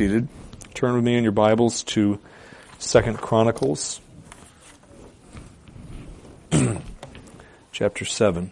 seated. Turn with me in your Bibles to Second Chronicles, chapter seven.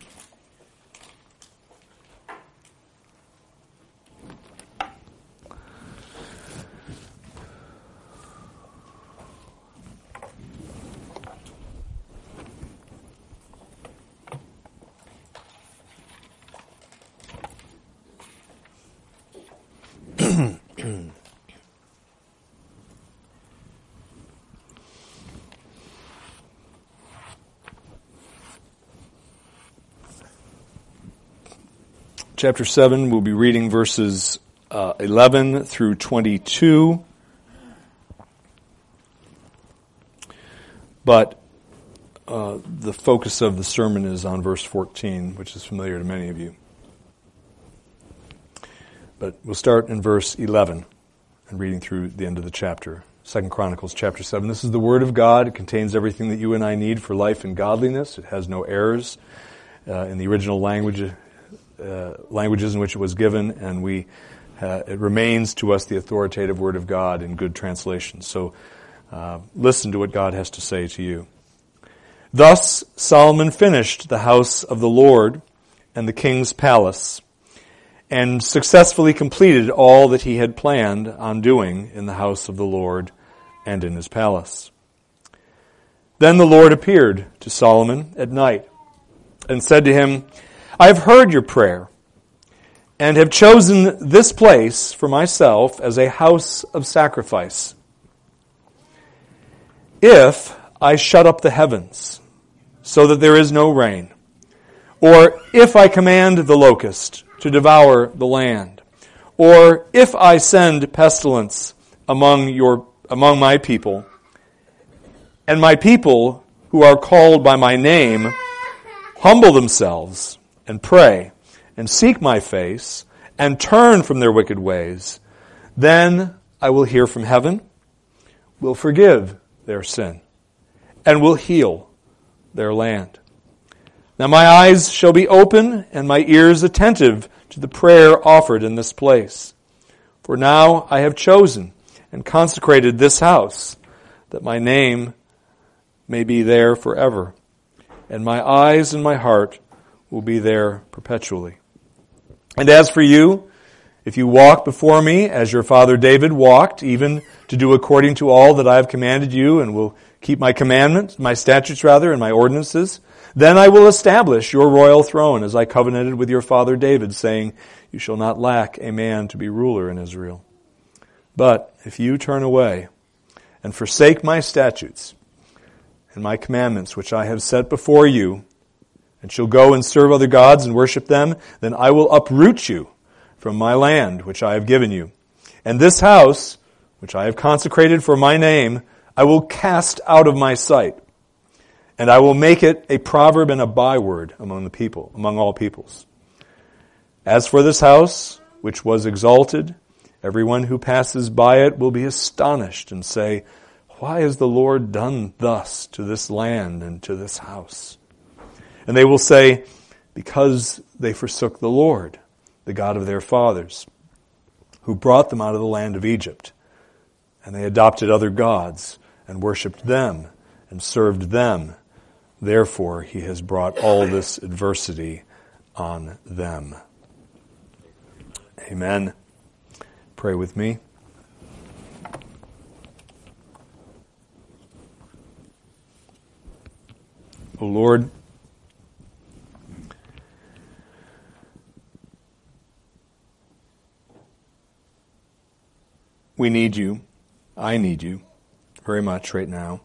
Chapter 7. We'll be reading verses uh, 11 through 22. But uh, the focus of the sermon is on verse 14, which is familiar to many of you. But we'll start in verse 11 and reading through the end of the chapter. Second Chronicles chapter 7. This is the Word of God. It contains everything that you and I need for life and godliness. It has no errors. Uh, in the original language, uh, languages in which it was given, and we uh, it remains to us the authoritative Word of God in good translation. So uh, listen to what God has to say to you. Thus Solomon finished the house of the Lord and the king's palace, and successfully completed all that he had planned on doing in the house of the Lord and in his palace. Then the Lord appeared to Solomon at night and said to him, I have heard your prayer and have chosen this place for myself as a house of sacrifice. If I shut up the heavens so that there is no rain, or if I command the locust to devour the land, or if I send pestilence among your among my people, and my people who are called by my name humble themselves and pray and seek my face and turn from their wicked ways, then I will hear from heaven, will forgive their sin, and will heal their land. Now my eyes shall be open and my ears attentive to the prayer offered in this place. For now I have chosen and consecrated this house that my name may be there forever. And my eyes and my heart will be there perpetually. And as for you, if you walk before me as your father David walked, even to do according to all that I have commanded you and will keep my commandments, my statutes rather, and my ordinances, then I will establish your royal throne as I covenanted with your father David, saying, You shall not lack a man to be ruler in Israel. But if you turn away and forsake my statutes and my commandments which I have set before you, and shall go and serve other gods and worship them, then I will uproot you from my land which I have given you. And this house, which I have consecrated for my name, I will cast out of my sight. And I will make it a proverb and a byword among the people, among all peoples. As for this house, which was exalted, everyone who passes by it will be astonished and say, Why has the Lord done thus to this land and to this house? And they will say, because they forsook the Lord, the God of their fathers, who brought them out of the land of Egypt. And they adopted other gods and worshipped them and served them. Therefore, he has brought all this adversity on them. Amen. Pray with me. O Lord, We need you. I need you very much right now.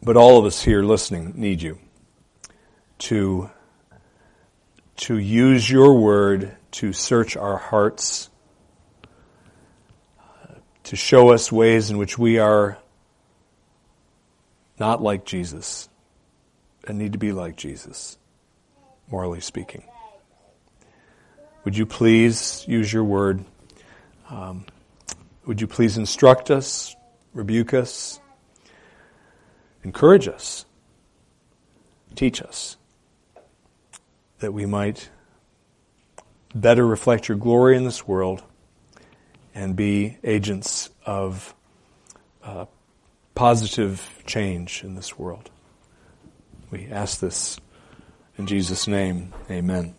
But all of us here listening need you to, to use your word to search our hearts, to show us ways in which we are not like Jesus and need to be like Jesus, morally speaking. Would you please use your word? Um, would you please instruct us, rebuke us, encourage us, teach us, that we might better reflect your glory in this world and be agents of uh, positive change in this world. We ask this in Jesus' name. Amen.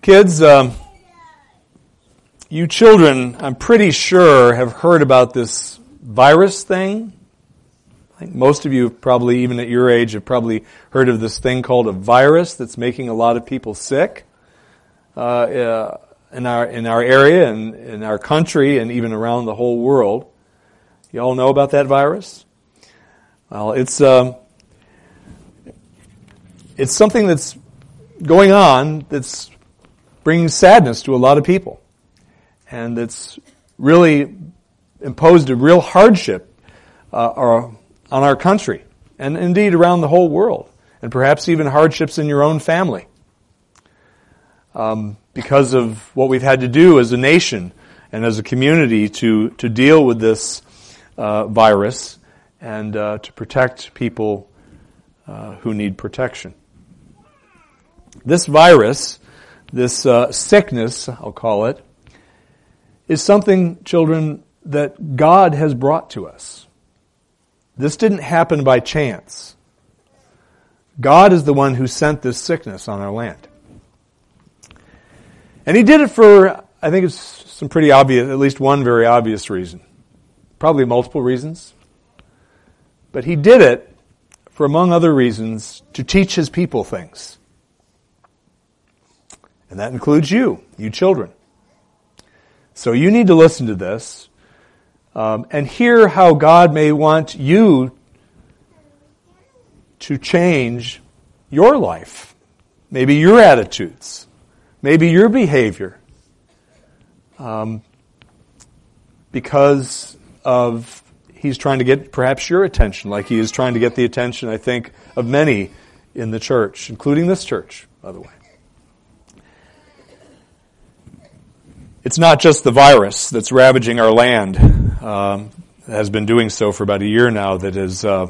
Kids, um, you children, I'm pretty sure, have heard about this virus thing. I think most of you, probably even at your age, have probably heard of this thing called a virus that's making a lot of people sick uh, uh, in our in our area and in our country and even around the whole world. You all know about that virus? Well, it's um, it's something that's going on that's bringing sadness to a lot of people, and it's really imposed a real hardship uh, on our country, and indeed around the whole world, and perhaps even hardships in your own family. Um, because of what we've had to do as a nation and as a community to, to deal with this uh, virus and uh, to protect people uh, who need protection. This virus, this uh, sickness, I'll call it, is something, children, that God has brought to us. This didn't happen by chance. God is the one who sent this sickness on our land. And he did it for, I think it's some pretty obvious, at least one very obvious reason. Probably multiple reasons. But he did it for, among other reasons, to teach his people things. And that includes you, you children. So you need to listen to this um, and hear how God may want you to change your life, maybe your attitudes, maybe your behavior, um, because of he's trying to get perhaps your attention, like he is trying to get the attention, I think, of many in the church, including this church, by the way. It's not just the virus that's ravaging our land, um, has been doing so for about a year now, that is uh,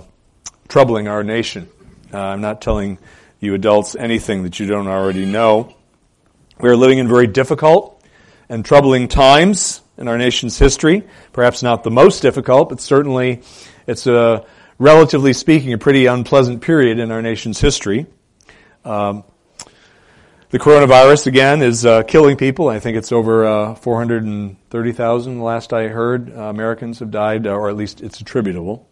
troubling our nation. Uh, I'm not telling you adults anything that you don't already know. We are living in very difficult and troubling times in our nation's history. Perhaps not the most difficult, but certainly it's a, relatively speaking, a pretty unpleasant period in our nation's history. Um, the coronavirus, again, is uh, killing people. I think it's over uh, 430,000, last I heard, uh, Americans have died, uh, or at least it's attributable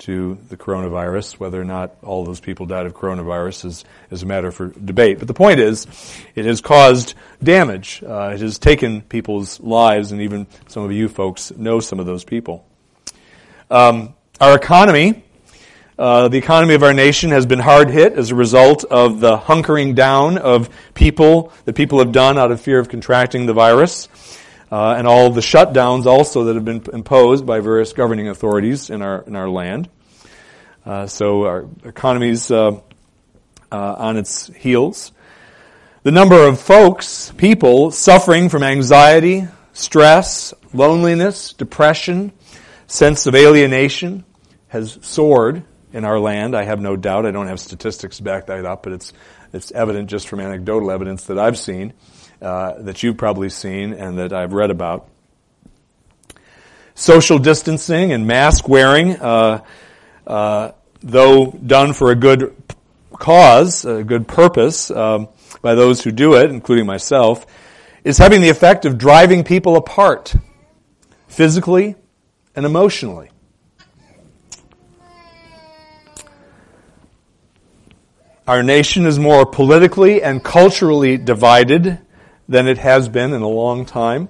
to the coronavirus. Whether or not all those people died of coronavirus is, is a matter for debate. But the point is, it has caused damage. Uh, it has taken people's lives, and even some of you folks know some of those people. Um, our economy, uh, the economy of our nation has been hard hit as a result of the hunkering down of people that people have done out of fear of contracting the virus. Uh, and all the shutdowns also that have been imposed by various governing authorities in our in our land. Uh, so our economy's uh, uh, on its heels. The number of folks, people suffering from anxiety, stress, loneliness, depression, sense of alienation has soared in our land. I have no doubt. I don't have statistics to back that up, but it's it's evident just from anecdotal evidence that I've seen, uh, that you've probably seen, and that I've read about. Social distancing and mask wearing, uh, uh, though done for a good cause, a good purpose um, by those who do it, including myself, is having the effect of driving people apart, physically and emotionally. Our nation is more politically and culturally divided than it has been in a long time.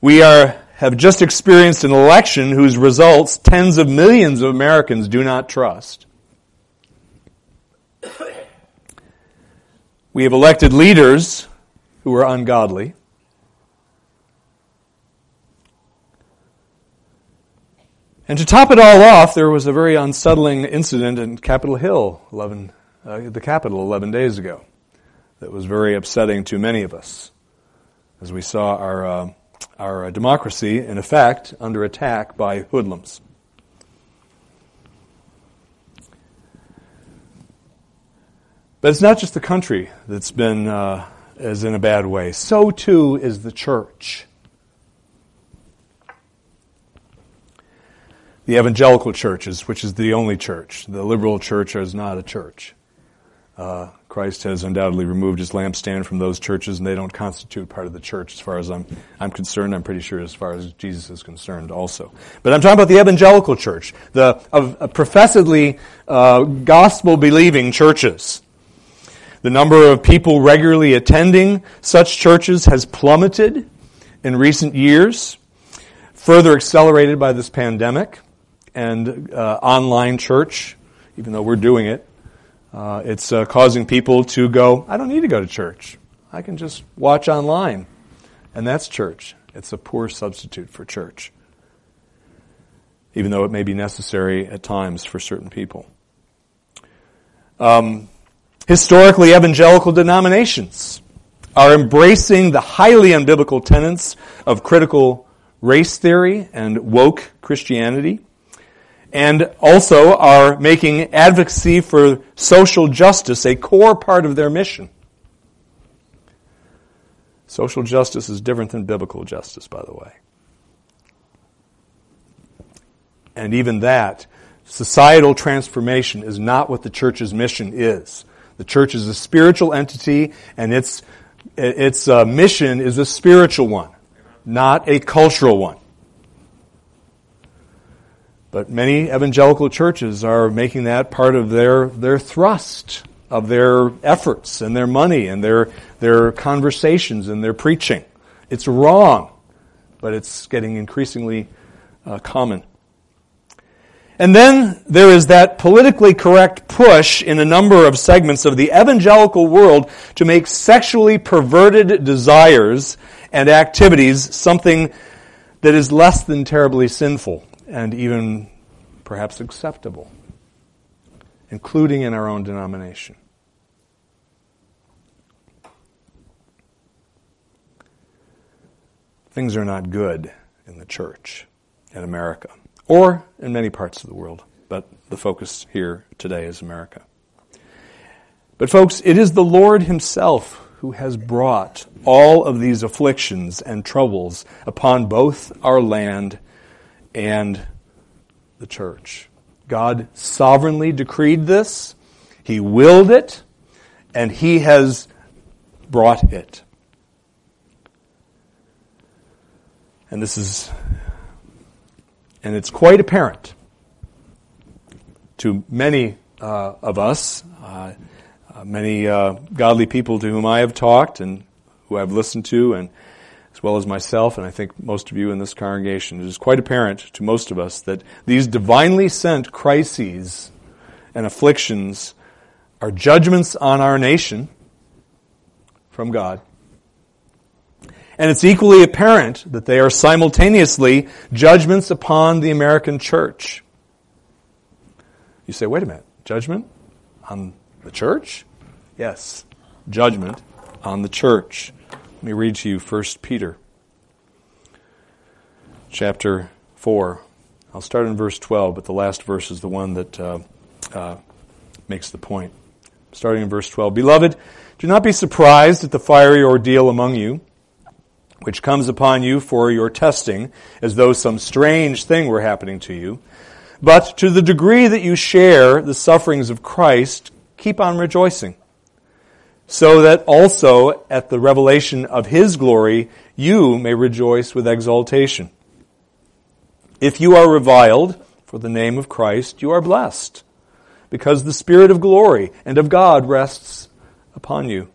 We are, have just experienced an election whose results tens of millions of Americans do not trust. We have elected leaders who are ungodly. And to top it all off, there was a very unsettling incident in Capitol Hill, 11, uh, the Capitol, 11 days ago, that was very upsetting to many of us as we saw our, uh, our democracy, in effect, under attack by hoodlums. But it's not just the country that's been uh, is in a bad way. So too is the church. The evangelical churches, which is the only church. The liberal church is not a church. Uh, Christ has undoubtedly removed his lampstand from those churches, and they don't constitute part of the church as far as I'm, I'm concerned. I'm pretty sure as far as Jesus is concerned also. But I'm talking about the evangelical church, the uh, professedly uh, gospel believing churches. The number of people regularly attending such churches has plummeted in recent years, further accelerated by this pandemic and uh, online church, even though we're doing it. Uh, it's uh, causing people to go, I don't need to go to church. I can just watch online. And that's church. It's a poor substitute for church, even though it may be necessary at times for certain people. Um, historically evangelical denominations are embracing the highly unbiblical tenets of critical race theory and woke Christianity, and also are making advocacy for social justice a core part of their mission. Social justice is different than biblical justice, by the way. And even that, societal transformation is not what the church's mission is. The church is a spiritual entity, and its, its uh, mission is a spiritual one, not a cultural one. But many evangelical churches are making that part of their, their thrust of their efforts and their money and their, their conversations and their preaching. It's wrong, but it's getting increasingly uh, common. And then there is that politically correct push in a number of segments of the evangelical world to make sexually perverted desires and activities something that is less than terribly sinful and even perhaps acceptable, including in our own denomination. Things are not good in the church in America or in many parts of the world, but the focus here today is America. But, folks, it is the Lord Himself who has brought all of these afflictions and troubles upon both our land and the church. God sovereignly decreed this, He willed it, and He has brought it. And this is and it's quite apparent to many uh, of us, uh, uh, many uh, godly people to whom I have talked and who I've listened to, and as well as myself, and I think most of you in this congregation, it is quite apparent to most of us that these divinely sent crises and afflictions are judgments on our nation from God and it's equally apparent that they are simultaneously judgments upon the American church. You say, wait a minute, judgment on the church? Yes, judgment on the church. Let me read to you 1 Peter chapter 4. I'll start in verse 12, but the last verse is the one that uh, uh, makes the point. Starting in verse 12. Beloved, do not be surprised at the fiery ordeal among you which comes upon you for your testing, as though some strange thing were happening to you. But to the degree that you share the sufferings of Christ, keep on rejoicing, so that also at the revelation of His glory you may rejoice with exultation. If you are reviled for the name of Christ, you are blessed, because the Spirit of glory and of God rests upon you.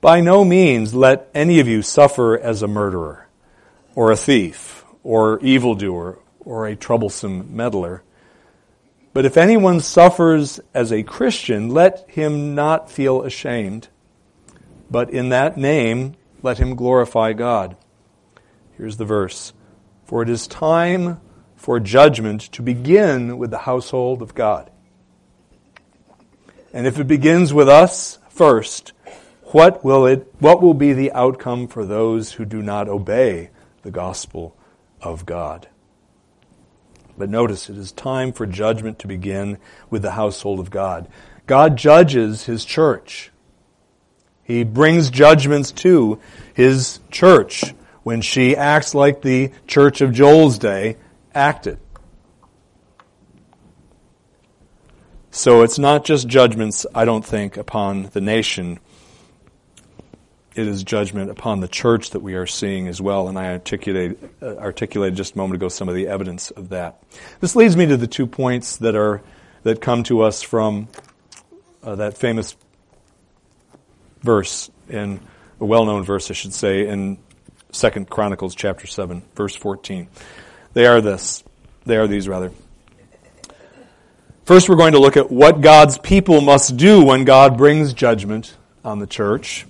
By no means let any of you suffer as a murderer, or a thief, or evildoer, or a troublesome meddler. But if anyone suffers as a Christian, let him not feel ashamed, but in that name let him glorify God. Here's the verse For it is time for judgment to begin with the household of God. And if it begins with us first, what will it, what will be the outcome for those who do not obey the gospel of God? But notice it is time for judgment to begin with the household of God. God judges his church. He brings judgments to his church when she acts like the church of Joel's day acted. So it's not just judgments, I don't think, upon the nation. It is judgment upon the church that we are seeing as well, and I uh, articulated just a moment ago some of the evidence of that. This leads me to the two points that are that come to us from uh, that famous verse in a well-known verse, I should say, in Second Chronicles chapter seven, verse fourteen. They are this. They are these rather. First, we're going to look at what God's people must do when God brings judgment on the church.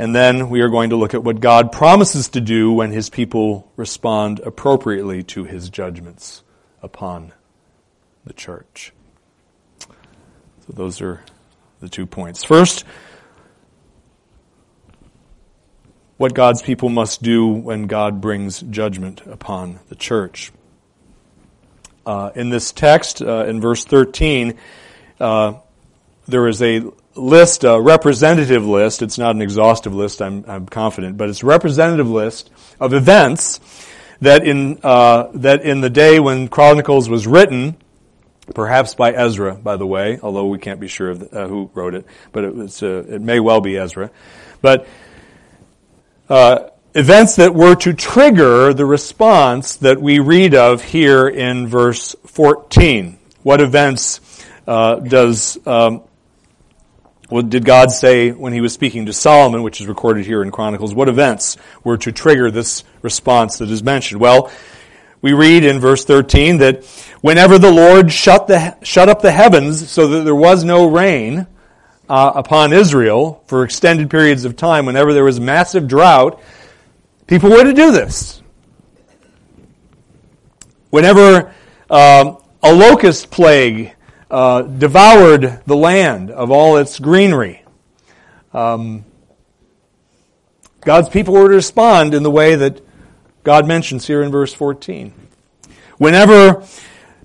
And then we are going to look at what God promises to do when his people respond appropriately to his judgments upon the church. So those are the two points. First, what God's people must do when God brings judgment upon the church. Uh, in this text, uh, in verse 13, uh, there is a list, a representative list. It's not an exhaustive list, I'm, I'm confident, but it's a representative list of events that in, uh, that in the day when Chronicles was written, perhaps by Ezra, by the way, although we can't be sure of the, uh, who wrote it, but it, was, uh, it may well be Ezra. But events that were to trigger the response that we read of here in verse 14. What events uh, does um, what did God say when he was speaking to Solomon, which is recorded here in Chronicles? What events were to trigger this response that is mentioned? Well, we read in verse 13 that whenever the Lord shut, the, shut up the heavens so that there was no rain uh, upon Israel for extended periods of time, whenever there was massive drought, People were to do this. Whenever um, a locust plague uh, devoured the land of all its greenery, um, God's people were to respond in the way that God mentions here in verse 14. Whenever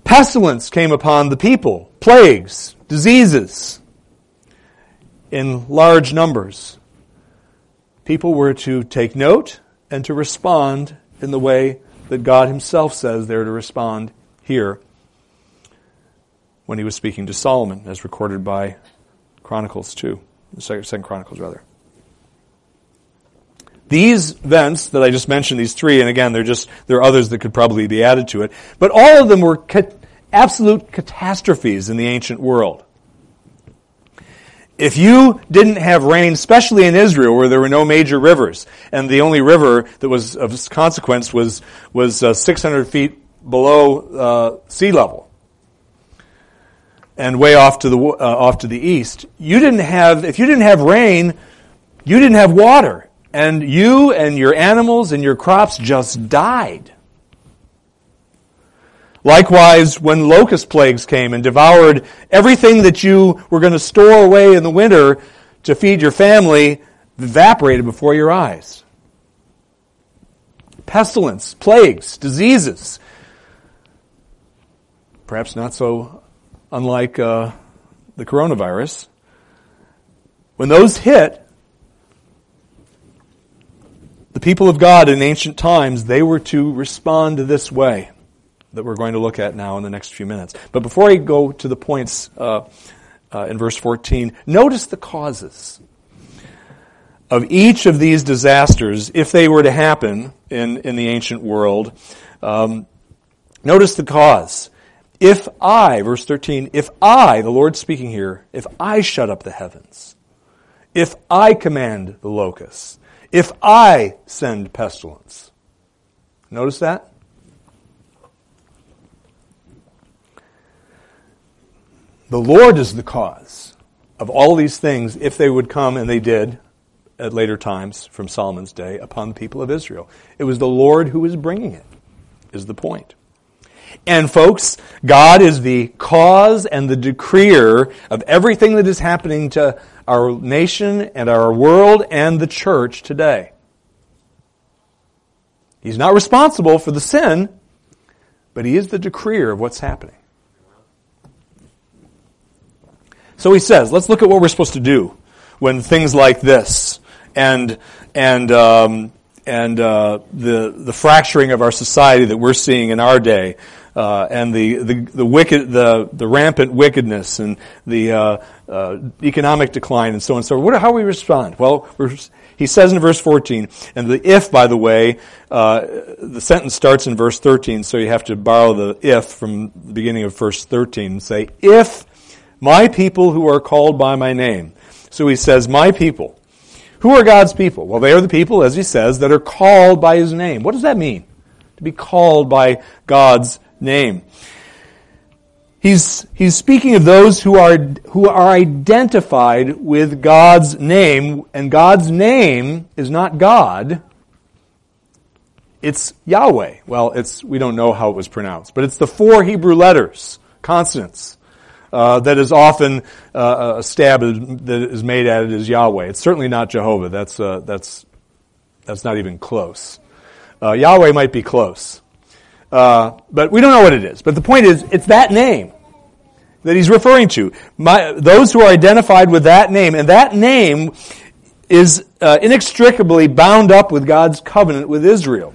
pestilence came upon the people, plagues, diseases, in large numbers, people were to take note and to respond in the way that God Himself says they're to respond here when He was speaking to Solomon, as recorded by Chronicles 2, Second Chronicles rather. These events that I just mentioned, these three, and again, they're just, there are others that could probably be added to it, but all of them were absolute catastrophes in the ancient world if you didn't have rain, especially in Israel where there were no major rivers, and the only river that was of consequence was, was uh, 600 feet below uh, sea level and way off to the, uh, off to the east, you didn't have, if you didn't have rain, you didn't have water. And you and your animals and your crops just died. Likewise, when locust plagues came and devoured everything that you were going to store away in the winter to feed your family, evaporated before your eyes. Pestilence, plagues, diseases. Perhaps not so unlike uh, the coronavirus. When those hit, the people of God in ancient times, they were to respond this way that we're going to look at now in the next few minutes. But before I go to the points uh, uh, in verse 14, notice the causes of each of these disasters, if they were to happen in, in the ancient world. Um, notice the cause. If I, verse 13, if I, the Lord speaking here, if I shut up the heavens, if I command the locusts, if I send pestilence. Notice that? The Lord is the cause of all these things if they would come, and they did at later times from Solomon's day, upon the people of Israel. It was the Lord who was bringing it, is the point. And folks, God is the cause and the decreer of everything that is happening to our nation and our world and the church today. He's not responsible for the sin, but he is the decreer of what's happening. So he says, let's look at what we're supposed to do when things like this and and um, and uh, the the fracturing of our society that we're seeing in our day, uh, and the, the the wicked the the rampant wickedness and the uh, uh economic decline and so on and so. What how we respond? Well, he says in verse 14, and the if, by the way, uh, the sentence starts in verse 13, so you have to borrow the if from the beginning of verse 13 and say, if my people who are called by my name. So he says, my people. Who are God's people? Well, they are the people, as he says, that are called by his name. What does that mean? To be called by God's name. He's, he's speaking of those who are, who are identified with God's name, and God's name is not God. It's Yahweh. Well, it's, we don't know how it was pronounced, but it's the four Hebrew letters, consonants, uh, that is often uh, a stab that is made at it as Yahweh. It's certainly not Jehovah. That's, uh, that's, that's not even close. Uh, Yahweh might be close. Uh, but we don't know what it is. But the point is, it's that name that he's referring to. My, those who are identified with that name, and that name is uh, inextricably bound up with God's covenant with Israel,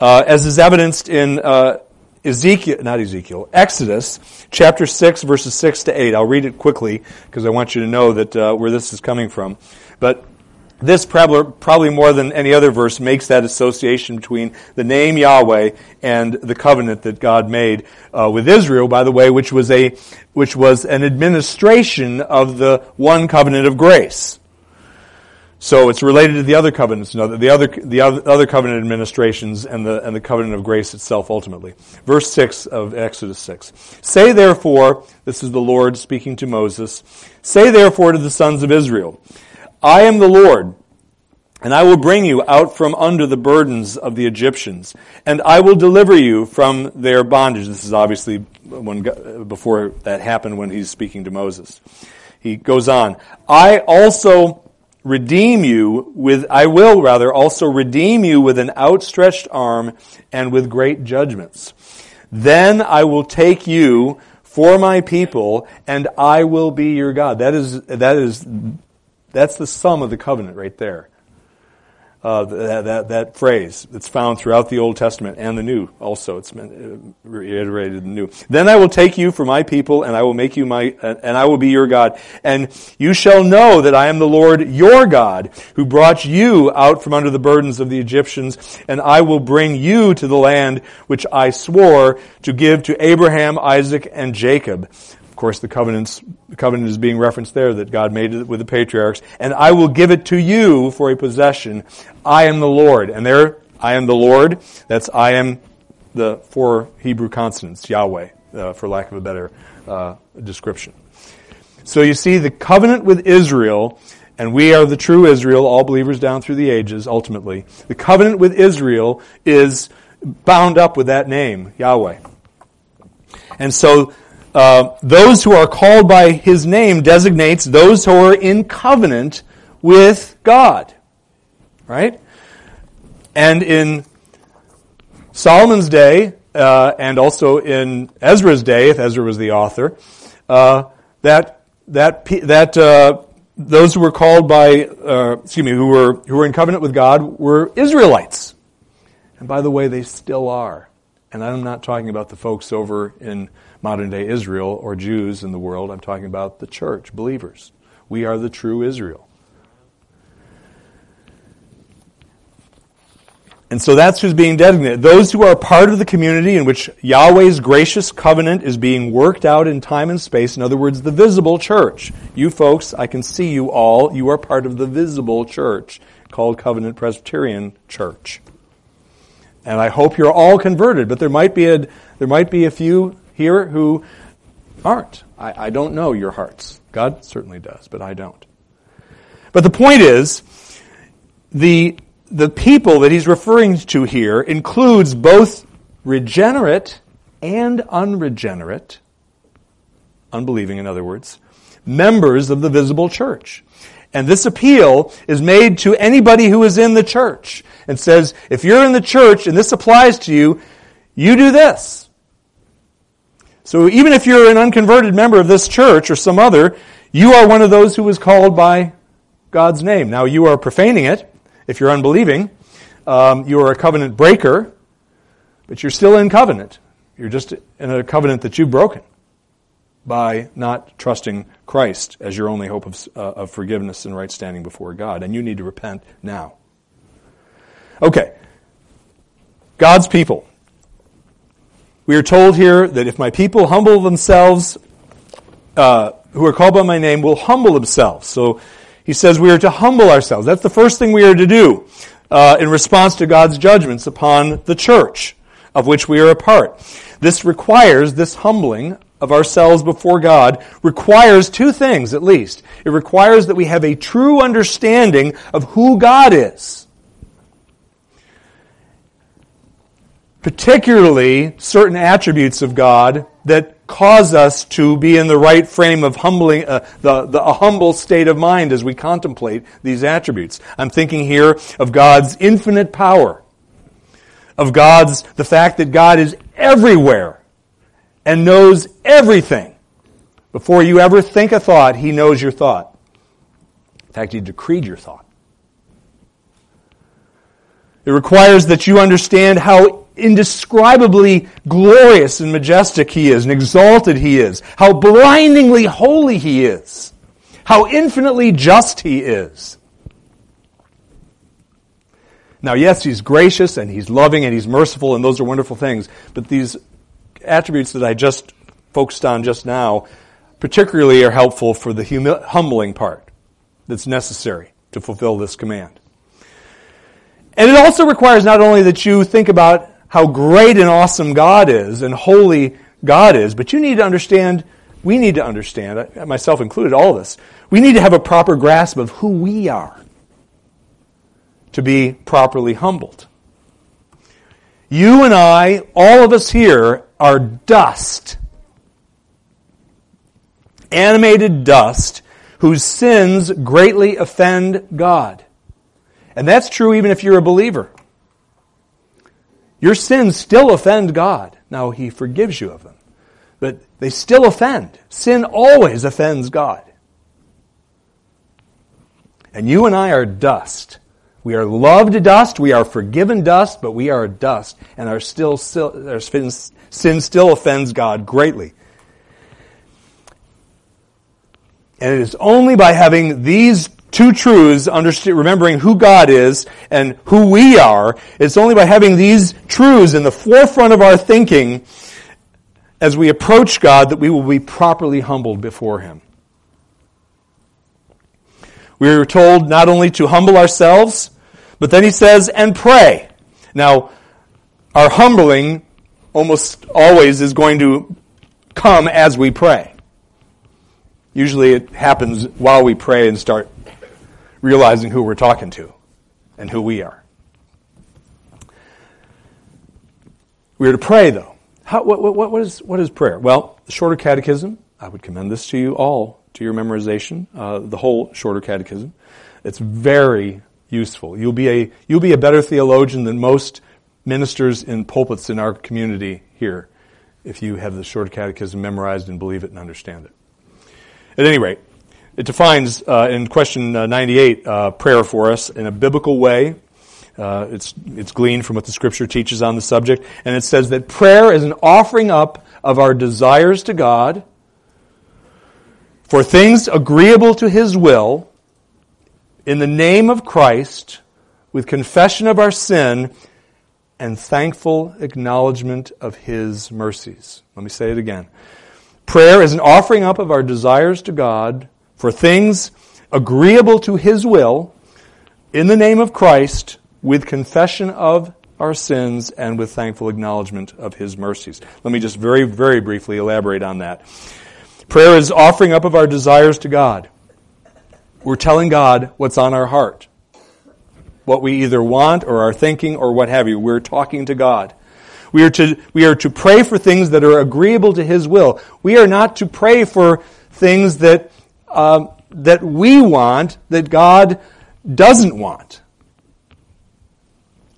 uh, as is evidenced in uh, Ezekiel, not Ezekiel, Exodus chapter six, verses six to eight. I'll read it quickly because I want you to know that uh, where this is coming from. But this probably more than any other verse makes that association between the name Yahweh and the covenant that God made uh, with Israel, by the way, which was a which was an administration of the one covenant of grace. So it's related to the other covenants, no, the other the other covenant administrations and the and the covenant of grace itself ultimately. Verse six of Exodus six. Say therefore, this is the Lord speaking to Moses. Say therefore to the sons of Israel. I am the Lord, and I will bring you out from under the burdens of the Egyptians, and I will deliver you from their bondage. This is obviously when, before that happened when he's speaking to Moses. He goes on, I also redeem you with, I will rather also redeem you with an outstretched arm and with great judgments. Then I will take you for my people and I will be your God. That is, that is that's the sum of the covenant right there. Uh, that, that, that phrase that's found throughout the Old Testament and the New also. It's uh, reiterated in the New. Then I will take you for my people and I will make you my, and I will be your God. And you shall know that I am the Lord your God who brought you out from under the burdens of the Egyptians and I will bring you to the land which I swore to give to Abraham, Isaac, and Jacob. Of course, the covenants, the covenant is being referenced there that God made with the patriarchs. And I will give it to you for a possession. I am the Lord. And there, I am the Lord. That's I am the four Hebrew consonants, Yahweh, uh, for lack of a better uh, description. So you see, the covenant with Israel, and we are the true Israel, all believers down through the ages, ultimately. The covenant with Israel is bound up with that name, Yahweh. And so uh, those who are called by his name designates those who are in covenant with God. Right? And in Solomon's day, uh, and also in Ezra's day, if Ezra was the author, uh, that that that uh, those who were called by, uh, excuse me, who were who were in covenant with God were Israelites, and by the way, they still are. And I'm not talking about the folks over in modern day Israel or Jews in the world. I'm talking about the church, believers. We are the true Israel. And so that's who's being designated. Those who are part of the community in which Yahweh's gracious covenant is being worked out in time and space. In other words, the visible church. You folks, I can see you all. You are part of the visible church called Covenant Presbyterian Church. And I hope you're all converted, but there might be a, there might be a few here who aren't. I, I don't know your hearts. God certainly does, but I don't. But the point is, the, the people that he's referring to here includes both regenerate and unregenerate, unbelieving in other words, members of the visible church. And this appeal is made to anybody who is in the church and says, if you're in the church and this applies to you, you do this. So even if you're an unconverted member of this church or some other, you are one of those who was called by God's name. Now, you are profaning it if you're unbelieving. Um, you are a covenant breaker, but you're still in covenant. You're just in a covenant that you've broken by not trusting Christ as your only hope of, uh, of forgiveness and right standing before God. And you need to repent now. Okay. God's people. We are told here that if my people humble themselves, uh, who are called by my name, will humble themselves. So he says we are to humble ourselves. That's the first thing we are to do uh, in response to God's judgments upon the church of which we are a part. This requires, this humbling of ourselves before God requires two things at least. It requires that we have a true understanding of who God is. Particularly certain attributes of God that cause us to be in the right frame of humbling, uh, the, the, a humble state of mind as we contemplate these attributes. I'm thinking here of God's infinite power, of God's, the fact that God is everywhere and knows everything. Before you ever think a thought, He knows your thought. In fact, He decreed your thought. It requires that you understand how indescribably glorious and majestic He is and exalted He is, how blindingly holy He is, how infinitely just He is. Now, yes, He's gracious and He's loving and He's merciful, and those are wonderful things, but these attributes that I just focused on just now particularly are helpful for the humi- humbling part that's necessary to fulfill this command. And it also requires not only that you think about how great and awesome God is and holy God is, but you need to understand, we need to understand, myself included, all of us, we need to have a proper grasp of who we are to be properly humbled. You and I, all of us here, are dust. Animated dust whose sins greatly offend God. And that's true even if you're a believer. Your sins still offend God. Now, He forgives you of them. But they still offend. Sin always offends God. And you and I are dust. We are loved dust, we are forgiven dust, but we are dust, and our, still, our sin still offends God greatly. And it is only by having these two truths, remembering who God is and who we are, it's only by having these truths in the forefront of our thinking as we approach God that we will be properly humbled before Him. We are told not only to humble ourselves, but then he says, and pray. Now, our humbling almost always is going to come as we pray. Usually it happens while we pray and start realizing who we're talking to and who we are. We are to pray, though. How, what, what, what, is, what is prayer? Well, the Shorter Catechism, I would commend this to you all, to your memorization, uh, the whole Shorter Catechism. It's very useful. You'll be a, you'll be a better theologian than most ministers in pulpits in our community here if you have the Shorter catechism memorized and believe it and understand it. At any rate, it defines uh, in question uh, 98 uh, prayer for us in a biblical way. Uh, it's, it's gleaned from what the scripture teaches on the subject. And it says that prayer is an offering up of our desires to God for things agreeable to His will in the name of Christ with confession of our sin and thankful acknowledgement of His mercies. Let me say it again. Prayer is an offering up of our desires to God for things agreeable to His will in the name of Christ with confession of our sins and with thankful acknowledgement of His mercies. Let me just very, very briefly elaborate on that. Prayer is offering up of our desires to God. We're telling God what's on our heart. What we either want or are thinking or what have you. We're talking to God. We are to, we are to pray for things that are agreeable to His will. We are not to pray for things that, um, that we want that God doesn't want.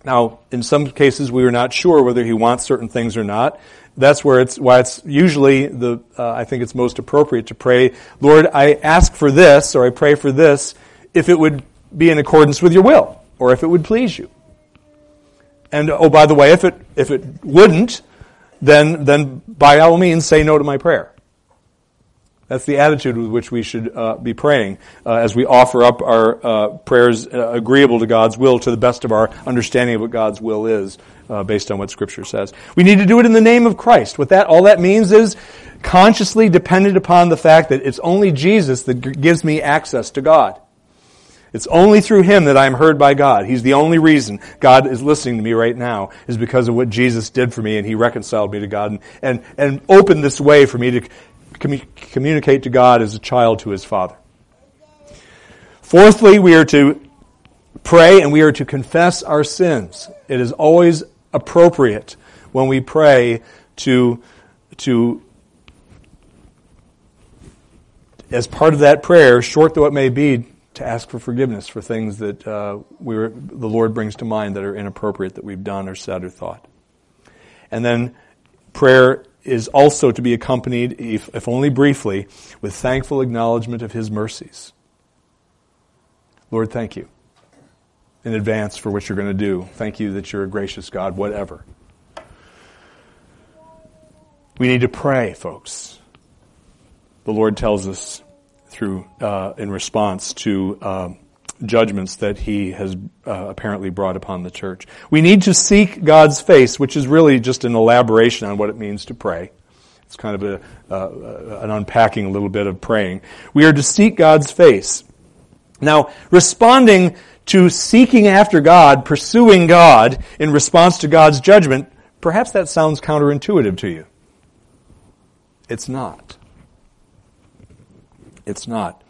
Now, in some cases, we are not sure whether He wants certain things or not that's where it's why it's usually the uh, I think it's most appropriate to pray, Lord, I ask for this or I pray for this if it would be in accordance with your will or if it would please you. And oh, by the way, if it if it wouldn't, then then by all means say no to my prayer. That's the attitude with which we should uh, be praying uh, as we offer up our uh, prayers uh, agreeable to God's will to the best of our understanding of what God's will is, uh, based on what Scripture says. We need to do it in the name of Christ. What that all that means is consciously dependent upon the fact that it's only Jesus that gives me access to God. It's only through Him that I'm heard by God. He's the only reason God is listening to me right now is because of what Jesus did for me and He reconciled me to God and, and, and opened this way for me to communicate to God as a child to his father. Fourthly, we are to pray and we are to confess our sins. It is always appropriate when we pray to, to as part of that prayer, short though it may be, to ask for forgiveness for things that uh, we were, the Lord brings to mind that are inappropriate that we've done or said or thought. And then prayer is also to be accompanied, if, if only briefly, with thankful acknowledgement of His mercies. Lord, thank you in advance for what you're going to do. Thank you that you're a gracious God, whatever. We need to pray, folks. The Lord tells us through, uh, in response to uh, judgments that He has uh, apparently brought upon the church. We need to seek God's face, which is really just an elaboration on what it means to pray. It's kind of a, uh, an unpacking a little bit of praying. We are to seek God's face. Now, responding to seeking after God, pursuing God in response to God's judgment, perhaps that sounds counterintuitive to you. It's not. It's not.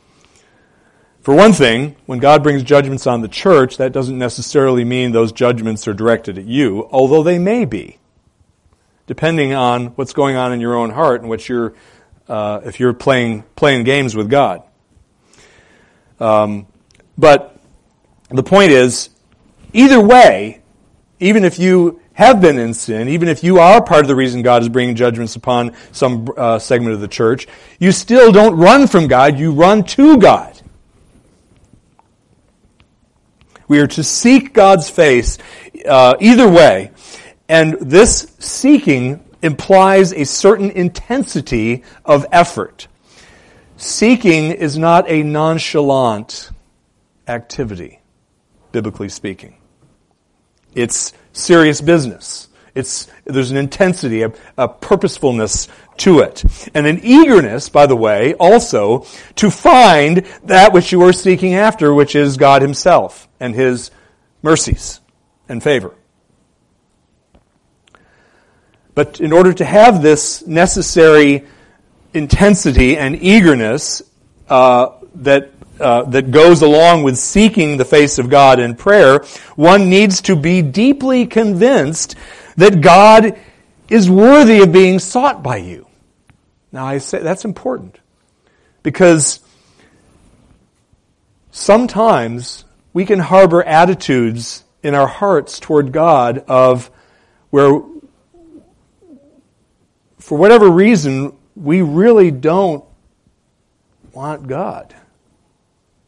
For one thing, when God brings judgments on the church, that doesn't necessarily mean those judgments are directed at you, although they may be, depending on what's going on in your own heart and what you're, uh, if you're playing playing games with God. Um, but the point is, either way, even if you have been in sin, even if you are part of the reason God is bringing judgments upon some uh, segment of the church, you still don't run from God, you run to God. We are to seek God's face uh, either way. And this seeking implies a certain intensity of effort. Seeking is not a nonchalant activity, biblically speaking. It's serious business. It's, there's an intensity, a, a purposefulness to it. And an eagerness, by the way, also to find that which you are seeking after, which is God Himself and His mercies and favor. But in order to have this necessary intensity and eagerness uh, that uh, that goes along with seeking the face of God in prayer, one needs to be deeply convinced that God is worthy of being sought by you. Now I say that's important because sometimes we can harbor attitudes in our hearts toward God of where for whatever reason we really don't want God.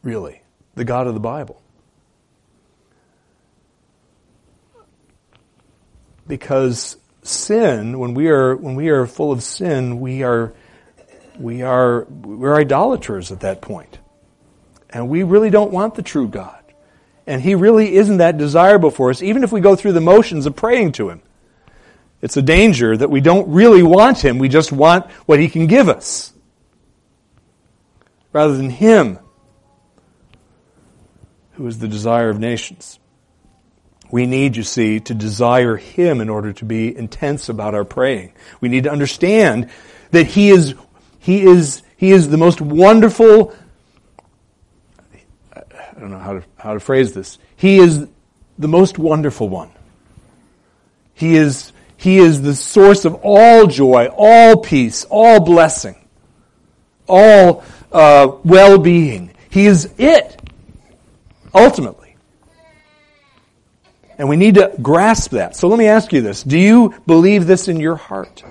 Really, the God of the Bible. Because sin, when we are when we are full of sin, we are we are we're idolaters at that point. And we really don't want the true God. And he really isn't that desirable for us, even if we go through the motions of praying to him. It's a danger that we don't really want him, we just want what he can give us. Rather than him, who is the desire of nations. We need, you see, to desire Him in order to be intense about our praying. We need to understand that He is, He is, He is the most wonderful, I don't know how to, how to phrase this. He is the most wonderful one. He is, He is the source of all joy, all peace, all blessing, all uh, well-being. He is it, ultimately. And we need to grasp that. So let me ask you this. Do you believe this in your heart?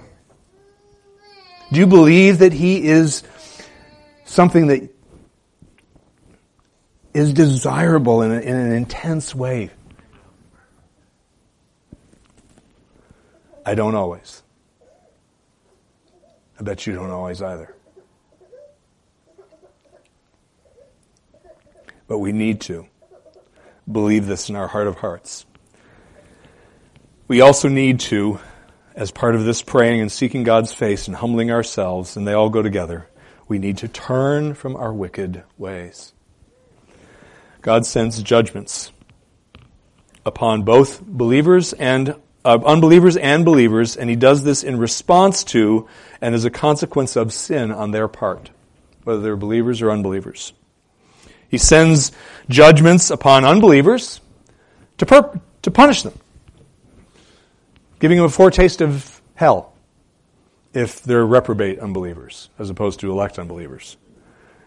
Do you believe that He is something that is desirable in, a, in an intense way. I don't always. I bet you don't always either. But we need to believe this in our heart of hearts. We also need to, as part of this praying and seeking God's face and humbling ourselves, and they all go together, we need to turn from our wicked ways. God sends judgments upon both believers and uh, unbelievers and believers, and he does this in response to and as a consequence of sin on their part, whether they're believers or unbelievers. He sends judgments upon unbelievers to, per- to punish them, giving them a foretaste of hell if they're reprobate unbelievers as opposed to elect unbelievers.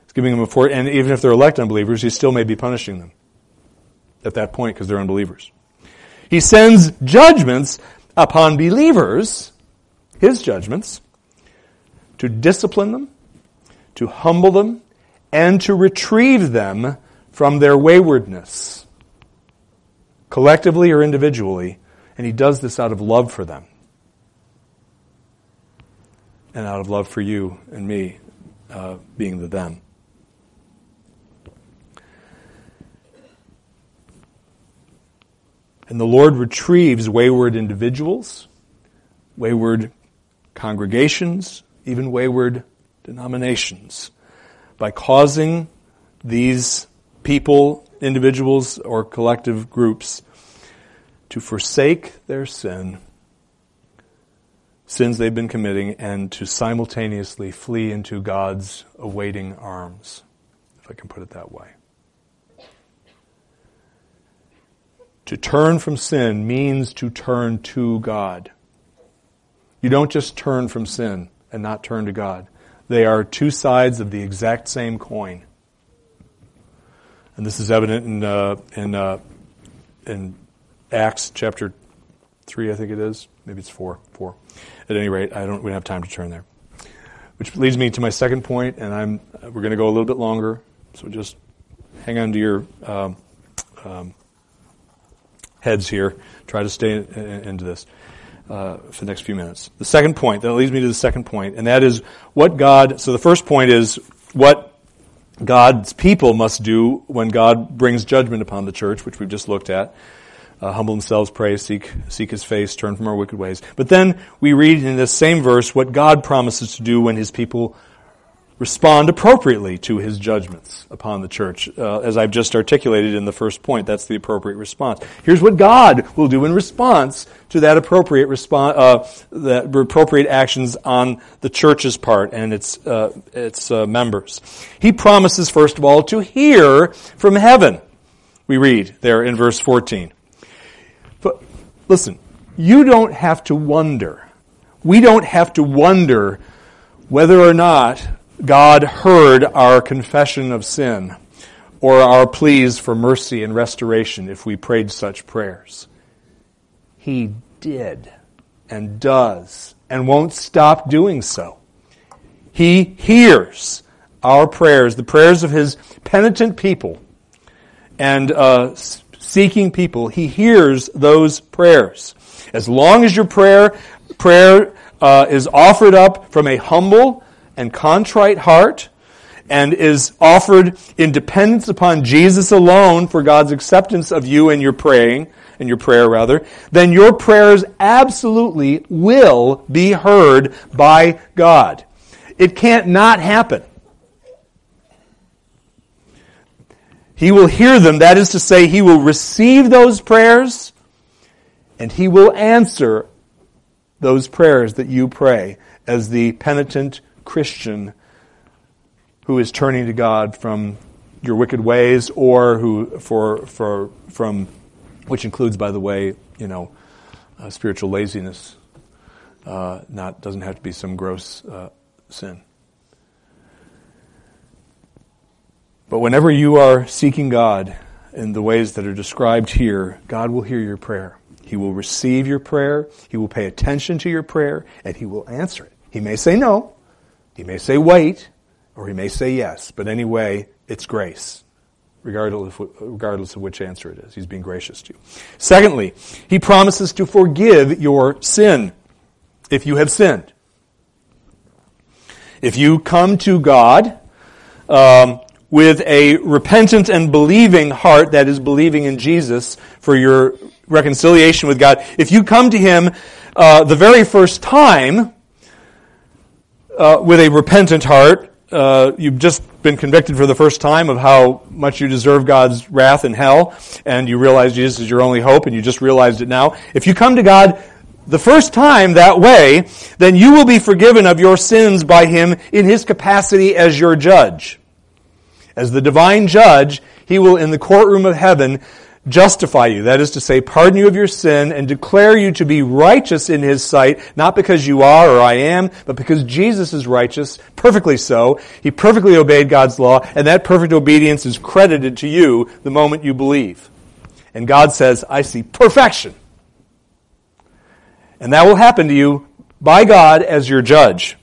He's giving them a fore- and even if they're elect unbelievers, he still may be punishing them at that point because they're unbelievers. He sends judgments upon believers, his judgments, to discipline them, to humble them, and to retrieve them from their waywardness, collectively or individually. And he does this out of love for them and out of love for you and me, uh, being the them. And the Lord retrieves wayward individuals, wayward congregations, even wayward denominations by causing these people, individuals, or collective groups to forsake their sin, sins they've been committing, and to simultaneously flee into God's awaiting arms, if I can put it that way. To turn from sin means to turn to God. You don't just turn from sin and not turn to God. They are two sides of the exact same coin. And this is evident in, uh, in, uh, in Acts chapter 3, I think it is. Maybe it's 4. 4. At any rate, I don't, we don't have time to turn there. Which leads me to my second point, and I'm, we're going to go a little bit longer, so just hang on to your um, um, heads here. Try to stay in, in, into this uh, for the next few minutes. The second point, that leads me to the second point, and that is what God, so the first point is what God's people must do when God brings judgment upon the church, which we've just looked at. Uh, humble themselves, pray, seek, seek His face, turn from our wicked ways. But then we read in this same verse what God promises to do when His people respond appropriately to his judgments upon the church. Uh, as I've just articulated in the first point, that's the appropriate response. Here's what God will do in response to that appropriate response, uh, that appropriate actions on the church's part and its uh, its uh, members. He promises, first of all, to hear from heaven. We read there in verse 14. But listen, you don't have to wonder. We don't have to wonder whether or not God heard our confession of sin or our pleas for mercy and restoration if we prayed such prayers. He did and does and won't stop doing so. He hears our prayers, the prayers of His penitent people and uh, seeking people. He hears those prayers. As long as your prayer prayer uh, is offered up from a humble and contrite heart and is offered in dependence upon Jesus alone for God's acceptance of you and your praying, and your prayer rather, then your prayers absolutely will be heard by God. It can't not happen. He will hear them, that is to say, he will receive those prayers and he will answer those prayers that you pray as the penitent Christian who is turning to God from your wicked ways or who for for from which includes by the way you know uh, spiritual laziness uh, not doesn't have to be some gross uh, sin. But whenever you are seeking God in the ways that are described here God will hear your prayer. He will receive your prayer. He will pay attention to your prayer and he will answer it. He may say no he may say wait, or he may say yes, but anyway, it's grace. regardless of, which answer it is. He's being gracious to you. Secondly, he promises to forgive your sin if you have sinned. If you come to God um, with a repentant and believing heart, that is, believing in Jesus for your reconciliation with God, if you come to Him uh, the very first time uh, with a repentant heart, uh, you've just been convicted for the first time of how much you deserve God's wrath in hell, and you realize Jesus is your only hope, and you just realized it now. If you come to God the first time that way, then you will be forgiven of your sins by Him in His capacity as your judge. As the divine judge, He will, in the courtroom of heaven, justify you. That is to say, pardon you of your sin and declare you to be righteous in His sight, not because you are or I am, but because Jesus is righteous, perfectly so. He perfectly obeyed God's law, and that perfect obedience is credited to you the moment you believe. And God says, I see perfection. And that will happen to you by God as your judge.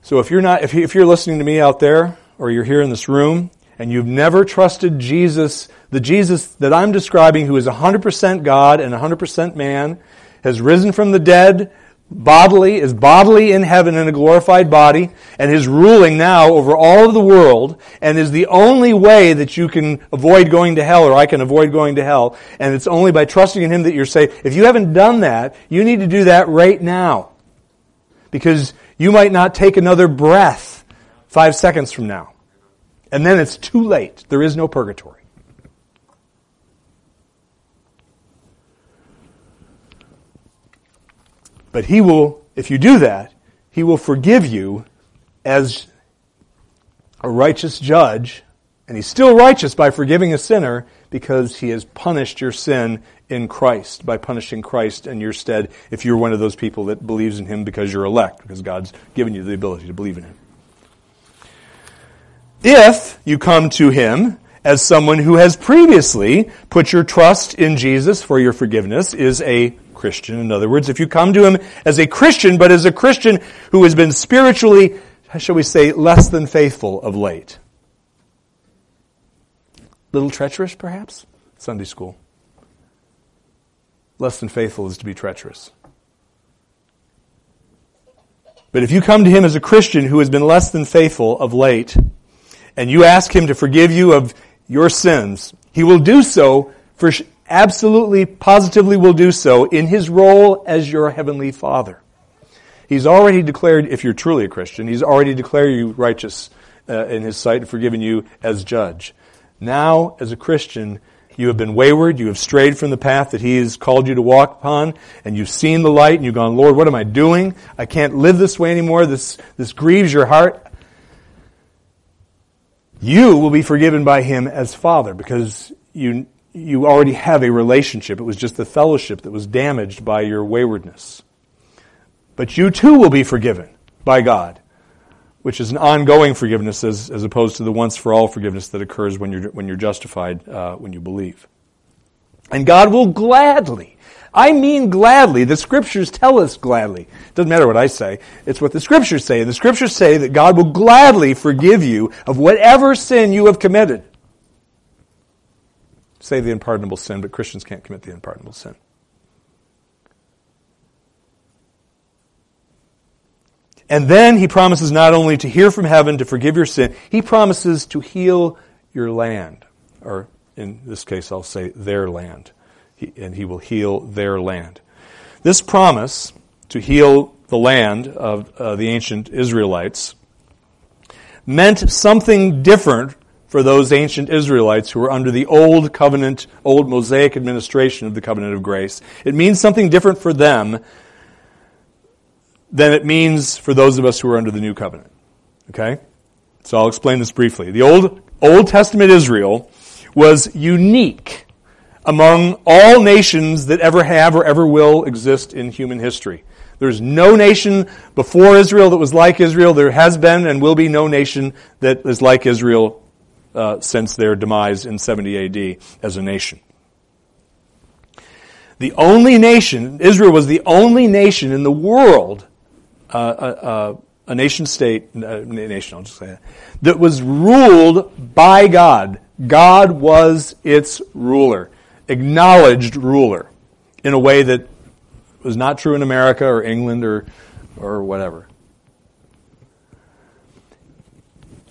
So if you're not, if you're listening to me out there, or you're here in this room, and you've never trusted Jesus, the Jesus that I'm describing, who is 100% God and 100% man, has risen from the dead bodily, is bodily in heaven in a glorified body, and is ruling now over all of the world, and is the only way that you can avoid going to hell, or I can avoid going to hell, and it's only by trusting in Him that you're saved. If you haven't done that, you need to do that right now. Because you might not take another breath five seconds from now. And then it's too late. There is no purgatory. But he will, if you do that, he will forgive you as a righteous judge, and he's still righteous by forgiving a sinner because he has punished your sin in Christ by punishing Christ in your stead if you're one of those people that believes in him because you're elect, because God's given you the ability to believe in him if you come to him as someone who has previously put your trust in Jesus for your forgiveness is a Christian. In other words, if you come to him as a Christian, but as a Christian who has been spiritually, shall we say, less than faithful of late. Little treacherous, perhaps? Sunday school. Less than faithful is to be treacherous. But if you come to him as a Christian who has been less than faithful of late, and you ask Him to forgive you of your sins, He will do so for absolutely, positively will do so in His role as your Heavenly Father. He's already declared, if you're truly a Christian, He's already declared you righteous uh, in His sight and forgiven you as judge. Now, as a Christian, you have been wayward, you have strayed from the path that He has called you to walk upon, and you've seen the light, and you've gone, Lord, what am I doing? I can't live this way anymore. This, this grieves your heart you will be forgiven by him as father because you, you already have a relationship. It was just the fellowship that was damaged by your waywardness. But you too will be forgiven by God, which is an ongoing forgiveness as, as opposed to the once for all forgiveness that occurs when you're, when you're justified, uh, when you believe. And God will gladly I mean gladly. The scriptures tell us gladly. It doesn't matter what I say. It's what the scriptures say. And the scriptures say that God will gladly forgive you of whatever sin you have committed. Say the unpardonable sin, but Christians can't commit the unpardonable sin. And then he promises not only to hear from heaven to forgive your sin, he promises to heal your land. Or in this case, I'll say their land and he will heal their land. This promise to heal the land of uh, the ancient Israelites meant something different for those ancient Israelites who were under the old covenant, old Mosaic administration of the covenant of grace. It means something different for them than it means for those of us who are under the new covenant. Okay? So I'll explain this briefly. The old, Old Testament Israel was unique among all nations that ever have or ever will exist in human history. There's no nation before Israel that was like Israel. There has been and will be no nation that is like Israel uh, since their demise in 70 AD as a nation. The only nation, Israel was the only nation in the world uh, uh, uh a nation state, uh, nation, I'll just say that, that was ruled by God. God was its ruler, acknowledged ruler, in a way that was not true in America or England or, or whatever.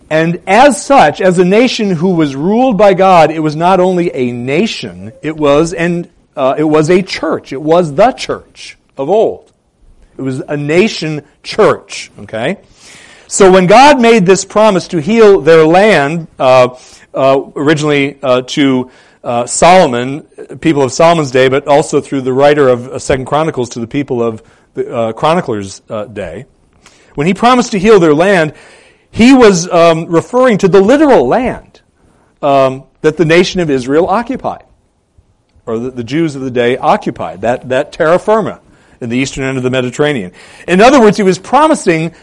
And as such, as a nation who was ruled by God, it was not only a nation, it was and uh, it was a church. It was the church of old. It was a nation church. Okay, so when God made this promise to heal their land, uh, uh, originally uh, to uh, Solomon, people of Solomon's day, but also through the writer of uh, Second Chronicles to the people of the Chroniclers' day, when he promised to heal their land, he was um, referring to the literal land um, that the nation of Israel occupied, or the, the Jews of the day occupied, that, that terra firma in the eastern end of the Mediterranean. In other words, he was promising,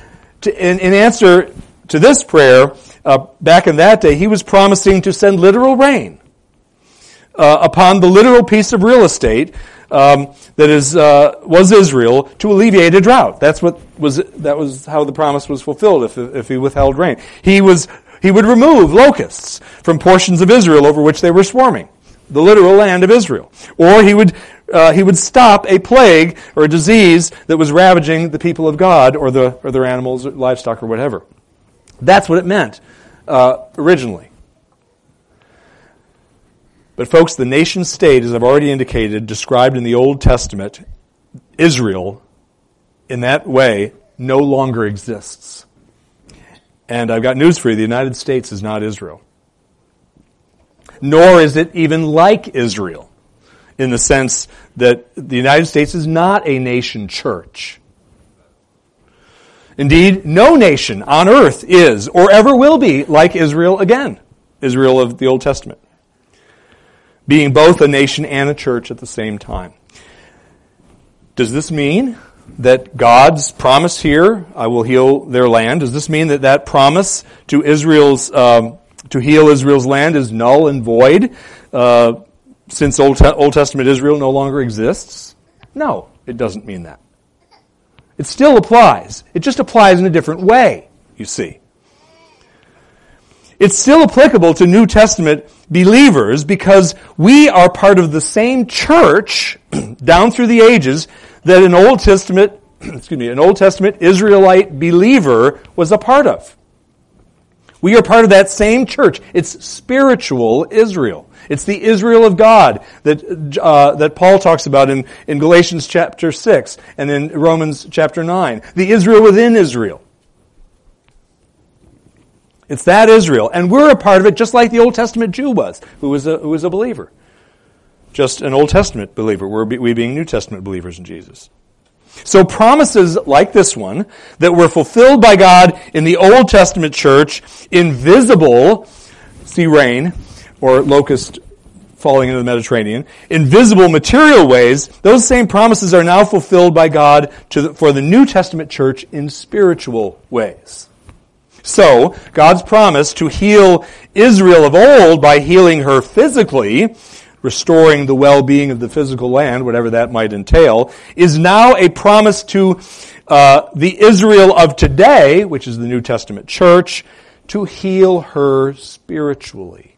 to, in, in answer to this prayer, uh, back in that day, he was promising to send literal rain uh, upon the literal piece of real estate um, that is uh, was Israel to alleviate a drought. That's what was that was how the promise was fulfilled. If if he withheld rain, he was he would remove locusts from portions of Israel over which they were swarming, the literal land of Israel, or he would. Uh, he would stop a plague or a disease that was ravaging the people of God or the or their animals, or livestock, or whatever. That's what it meant uh, originally. But, folks, the nation state, as I've already indicated, described in the Old Testament, Israel, in that way, no longer exists. And I've got news for you the United States is not Israel. Nor is it even like Israel, in the sense that the United States is not a nation church. Indeed, no nation on earth is or ever will be like Israel again, Israel of the Old Testament being both a nation and a church at the same time. Does this mean that God's promise here, I will heal their land, does this mean that that promise to Israel's, um, to heal Israel's land is null and void uh, since Old, Te- Old Testament Israel no longer exists? No, it doesn't mean that. It still applies. It just applies in a different way, you see. It's still applicable to New Testament believers because we are part of the same church down through the ages that an Old Testament, excuse me, an Old Testament Israelite believer was a part of. We are part of that same church. It's spiritual Israel. It's the Israel of God that, uh, that Paul talks about in, in Galatians chapter 6 and in Romans chapter 9. The Israel within Israel. It's that Israel. And we're a part of it just like the Old Testament Jew was, who was a, who was a believer. Just an Old Testament believer. We're, we being New Testament believers in Jesus. So promises like this one that were fulfilled by God in the Old Testament church, invisible, see rain, or locust falling into the Mediterranean, invisible material ways, those same promises are now fulfilled by God the, for the New Testament church in spiritual ways. So, God's promise to heal Israel of old by healing her physically, restoring the well-being of the physical land, whatever that might entail, is now a promise to uh, the Israel of today, which is the New Testament church, to heal her spiritually.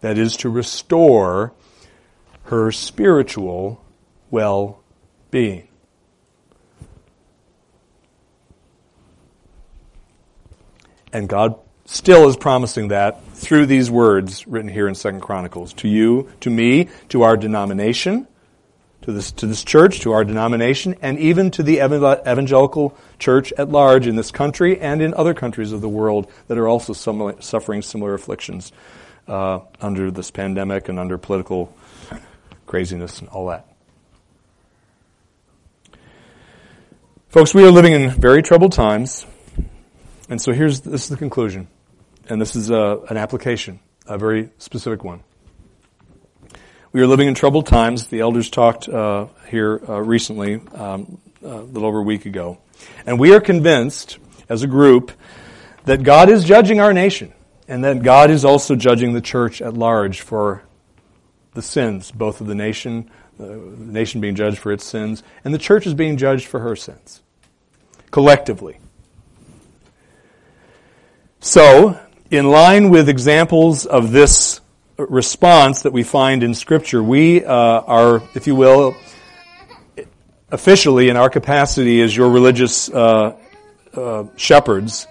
That is, to restore her spiritual well-being. And God still is promising that through these words written here in Second Chronicles to you, to me, to our denomination, to this, to this church, to our denomination, and even to the evangelical church at large in this country and in other countries of the world that are also suffering similar afflictions uh, under this pandemic and under political craziness and all that. Folks, we are living in very troubled times. And so here's this is the conclusion, and this is a, uh, an application, a very specific one. We are living in troubled times. The elders talked uh, here uh, recently, um, a little over a week ago, and we are convinced as a group that God is judging our nation, and that God is also judging the church at large for the sins, both of the nation, uh, the nation being judged for its sins, and the church is being judged for her sins. collectively. So, in line with examples of this response that we find in Scripture, we uh, are, if you will, officially in our capacity as your religious uh, uh, shepherds,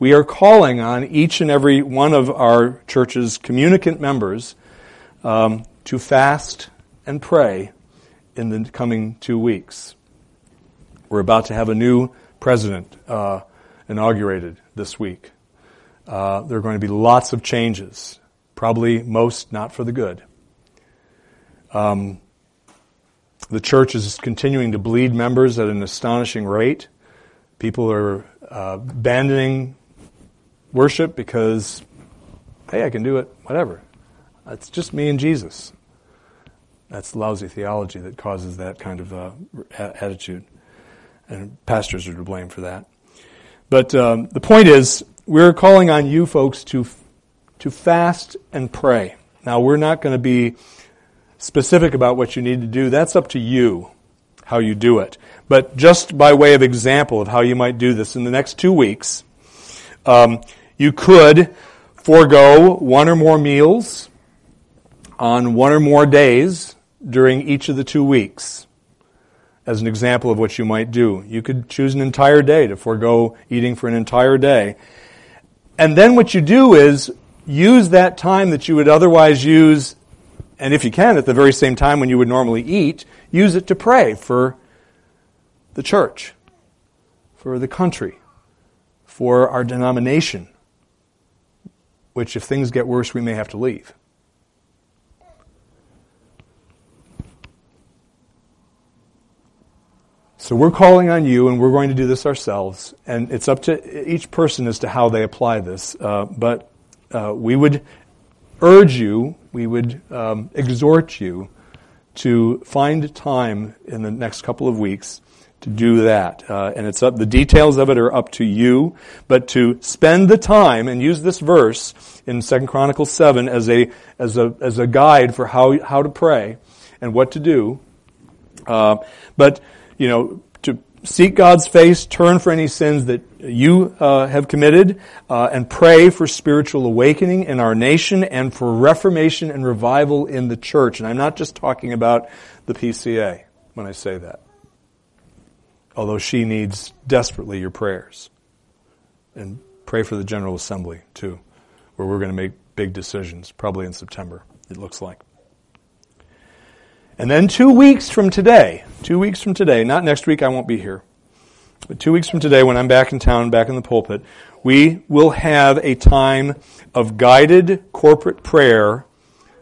we are calling on each and every one of our church's communicant members um, to fast and pray in the coming two weeks. We're about to have a new president uh, inaugurated this week. Uh, there are going to be lots of changes, probably most not for the good. Um, the church is continuing to bleed members at an astonishing rate. People are uh, abandoning worship because, hey, I can do it, whatever. It's just me and Jesus. That's lousy theology that causes that kind of uh, attitude. And pastors are to blame for that. But um, the point is, we're calling on you folks to, to fast and pray. Now, we're not going to be specific about what you need to do. That's up to you, how you do it. But just by way of example of how you might do this in the next two weeks, um, you could forego one or more meals on one or more days during each of the two weeks as an example of what you might do. You could choose an entire day to forego eating for an entire day. And then what you do is use that time that you would otherwise use, and if you can, at the very same time when you would normally eat, use it to pray for the church, for the country, for our denomination, which if things get worse, we may have to leave. So we're calling on you, and we're going to do this ourselves. And it's up to each person as to how they apply this. Uh, but uh, we would urge you, we would um, exhort you to find time in the next couple of weeks to do that. Uh, and it's up, the details of it are up to you, but to spend the time and use this verse in Second Chronicles 7 as a, as a, as a guide for how, how to pray and what to do. Uh, but, you know, to seek God's face, turn for any sins that you uh, have committed, uh, and pray for spiritual awakening in our nation and for reformation and revival in the church. And I'm not just talking about the PCA when I say that although she needs desperately your prayers. And pray for the General Assembly, too, where we're going to make big decisions, probably in September, it looks like. And then two weeks from today, two weeks from today, not next week, I won't be here, but two weeks from today, when I'm back in town, back in the pulpit, we will have a time of guided corporate prayer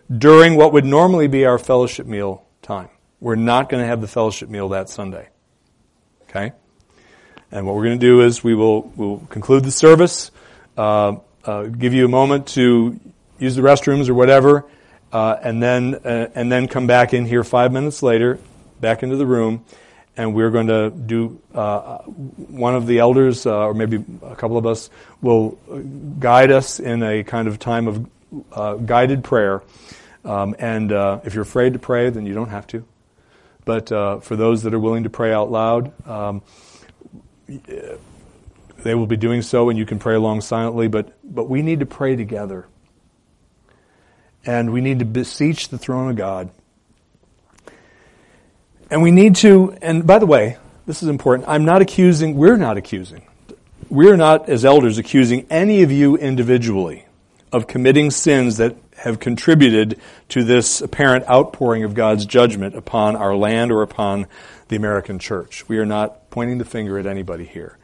during what would normally be our fellowship meal time. We're not going to have the fellowship meal that Sunday. Okay? And what we're going to do is we will we'll conclude the service, uh, uh, give you a moment to use the restrooms or whatever, uh, and then uh, and then come back in here five minutes later, back into the room, and we're going to do uh, one of the elders uh, or maybe a couple of us will guide us in a kind of time of guided prayer. Um, and if you're afraid to pray, then you don't have to. But uh, for those that are willing to pray out loud, um, they will be doing so, and you can pray along silently. But but we need to pray together, and we need to beseech the throne of God. And we need to. And by the way, this is important. I'm not accusing. We're not accusing. We're not, as elders, accusing any of you individually of committing sins that have contributed to this apparent outpouring of God's judgment upon our land or upon the American church. We are not pointing the finger at anybody here.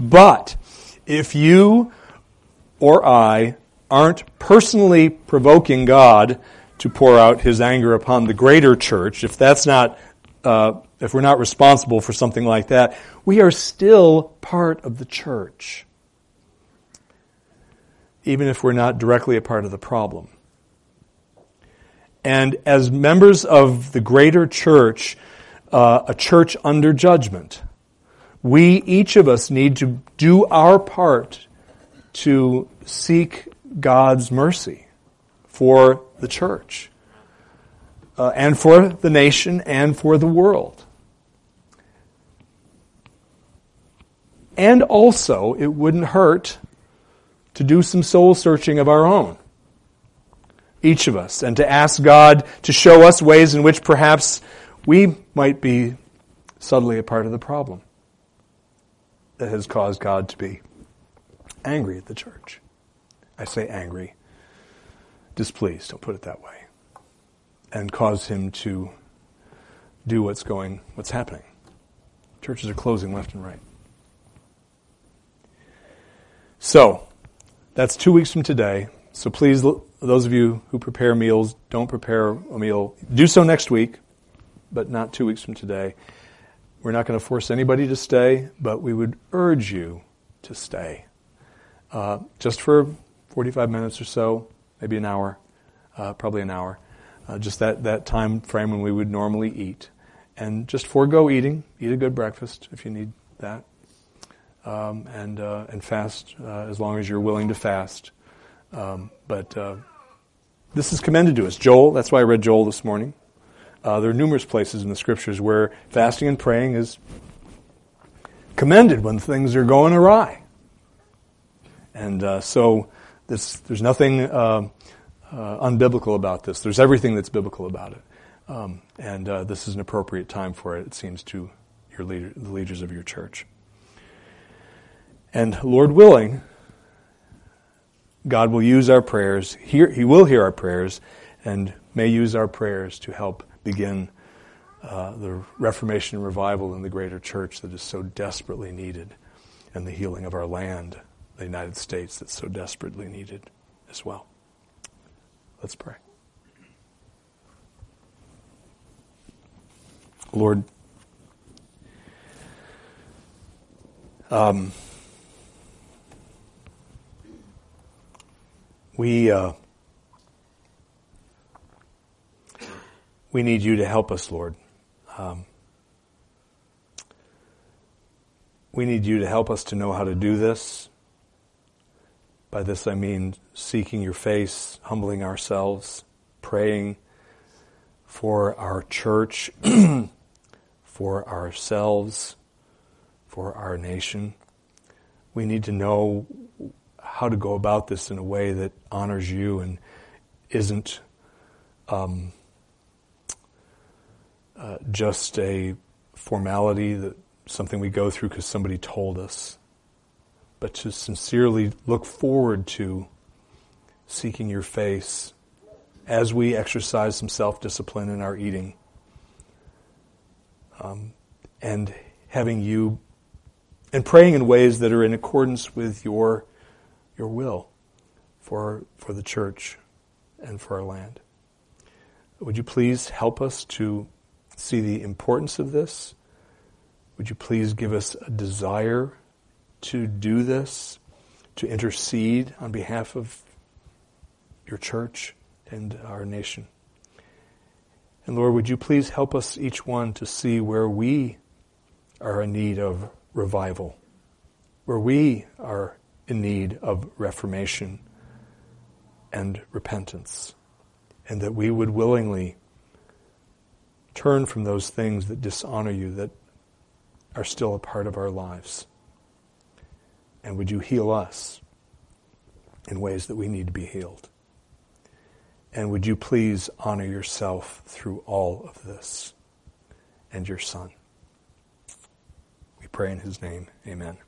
But if you or I aren't personally provoking God to pour out his anger upon the greater church, if that's not, uh, if we're not responsible for something like that, we are still part of the church. Even if we're not directly a part of the problem. And as members of the greater church, uh, a church under judgment, we, each of us, need to do our part to seek God's mercy for the church uh, and for the nation and for the world. And also, it wouldn't hurt to do some soul searching of our own. Each of us, and to ask God to show us ways in which perhaps we might be subtly a part of the problem that has caused God to be angry at the church. I say angry, displeased, don't put it that way, and cause him to do what's going, what's happening. Churches are closing left and right. So, that's two weeks from today. So please, those of you who prepare meals, don't prepare a meal. Do so next week, but not two weeks from today. We're not going to force anybody to stay, but we would urge you to stay. Uh, just for 45 minutes or so, maybe an hour, uh, probably an hour. Uh, just that, that time frame when we would normally eat. And just forego eating. Eat a good breakfast if you need that. Um, and, uh, and fast uh, as long as you're willing to fast. Um, but uh, this is commended to us. Joel, that's why I read Joel this morning. Uh, there are numerous places in the scriptures where fasting and praying is commended when things are going awry. And so this, there's nothing uh, uh, unbiblical about this. There's everything that's biblical about it. Um, and uh, this is an appropriate time for it, it seems, to your leader, the leaders of your church. And Lord willing, God will use our prayers. Hear, he will hear our prayers and may use our prayers to help begin uh, the Reformation and revival in the greater church that is so desperately needed, and the healing of our land, the United States, that's so desperately needed as well. Let's pray. Lord, um, we. Uh, we need you to help us, Lord. Um, we need you to help us to know how to do this. By this I mean seeking your face, humbling ourselves, praying for our church, for ourselves, for our nation. We need to know how to go about this in a way that honors you and isn't um, uh, just a formality that something we go through because somebody told us, but to sincerely look forward to seeking your face as we exercise some self discipline in our eating um, and having you and praying in ways that are in accordance with your your will for for the church and for our land. Would you please help us to see the importance of this? Would you please give us a desire to do this, to intercede on behalf of your church and our nation? And Lord, would you please help us each one to see where we are in need of revival, where we are in need of reformation and repentance, and that we would willingly turn from those things that dishonor you, that are still a part of our lives. And would you heal us in ways that we need to be healed? And would you please honor yourself through all of this and your Son? We pray in his name. Amen.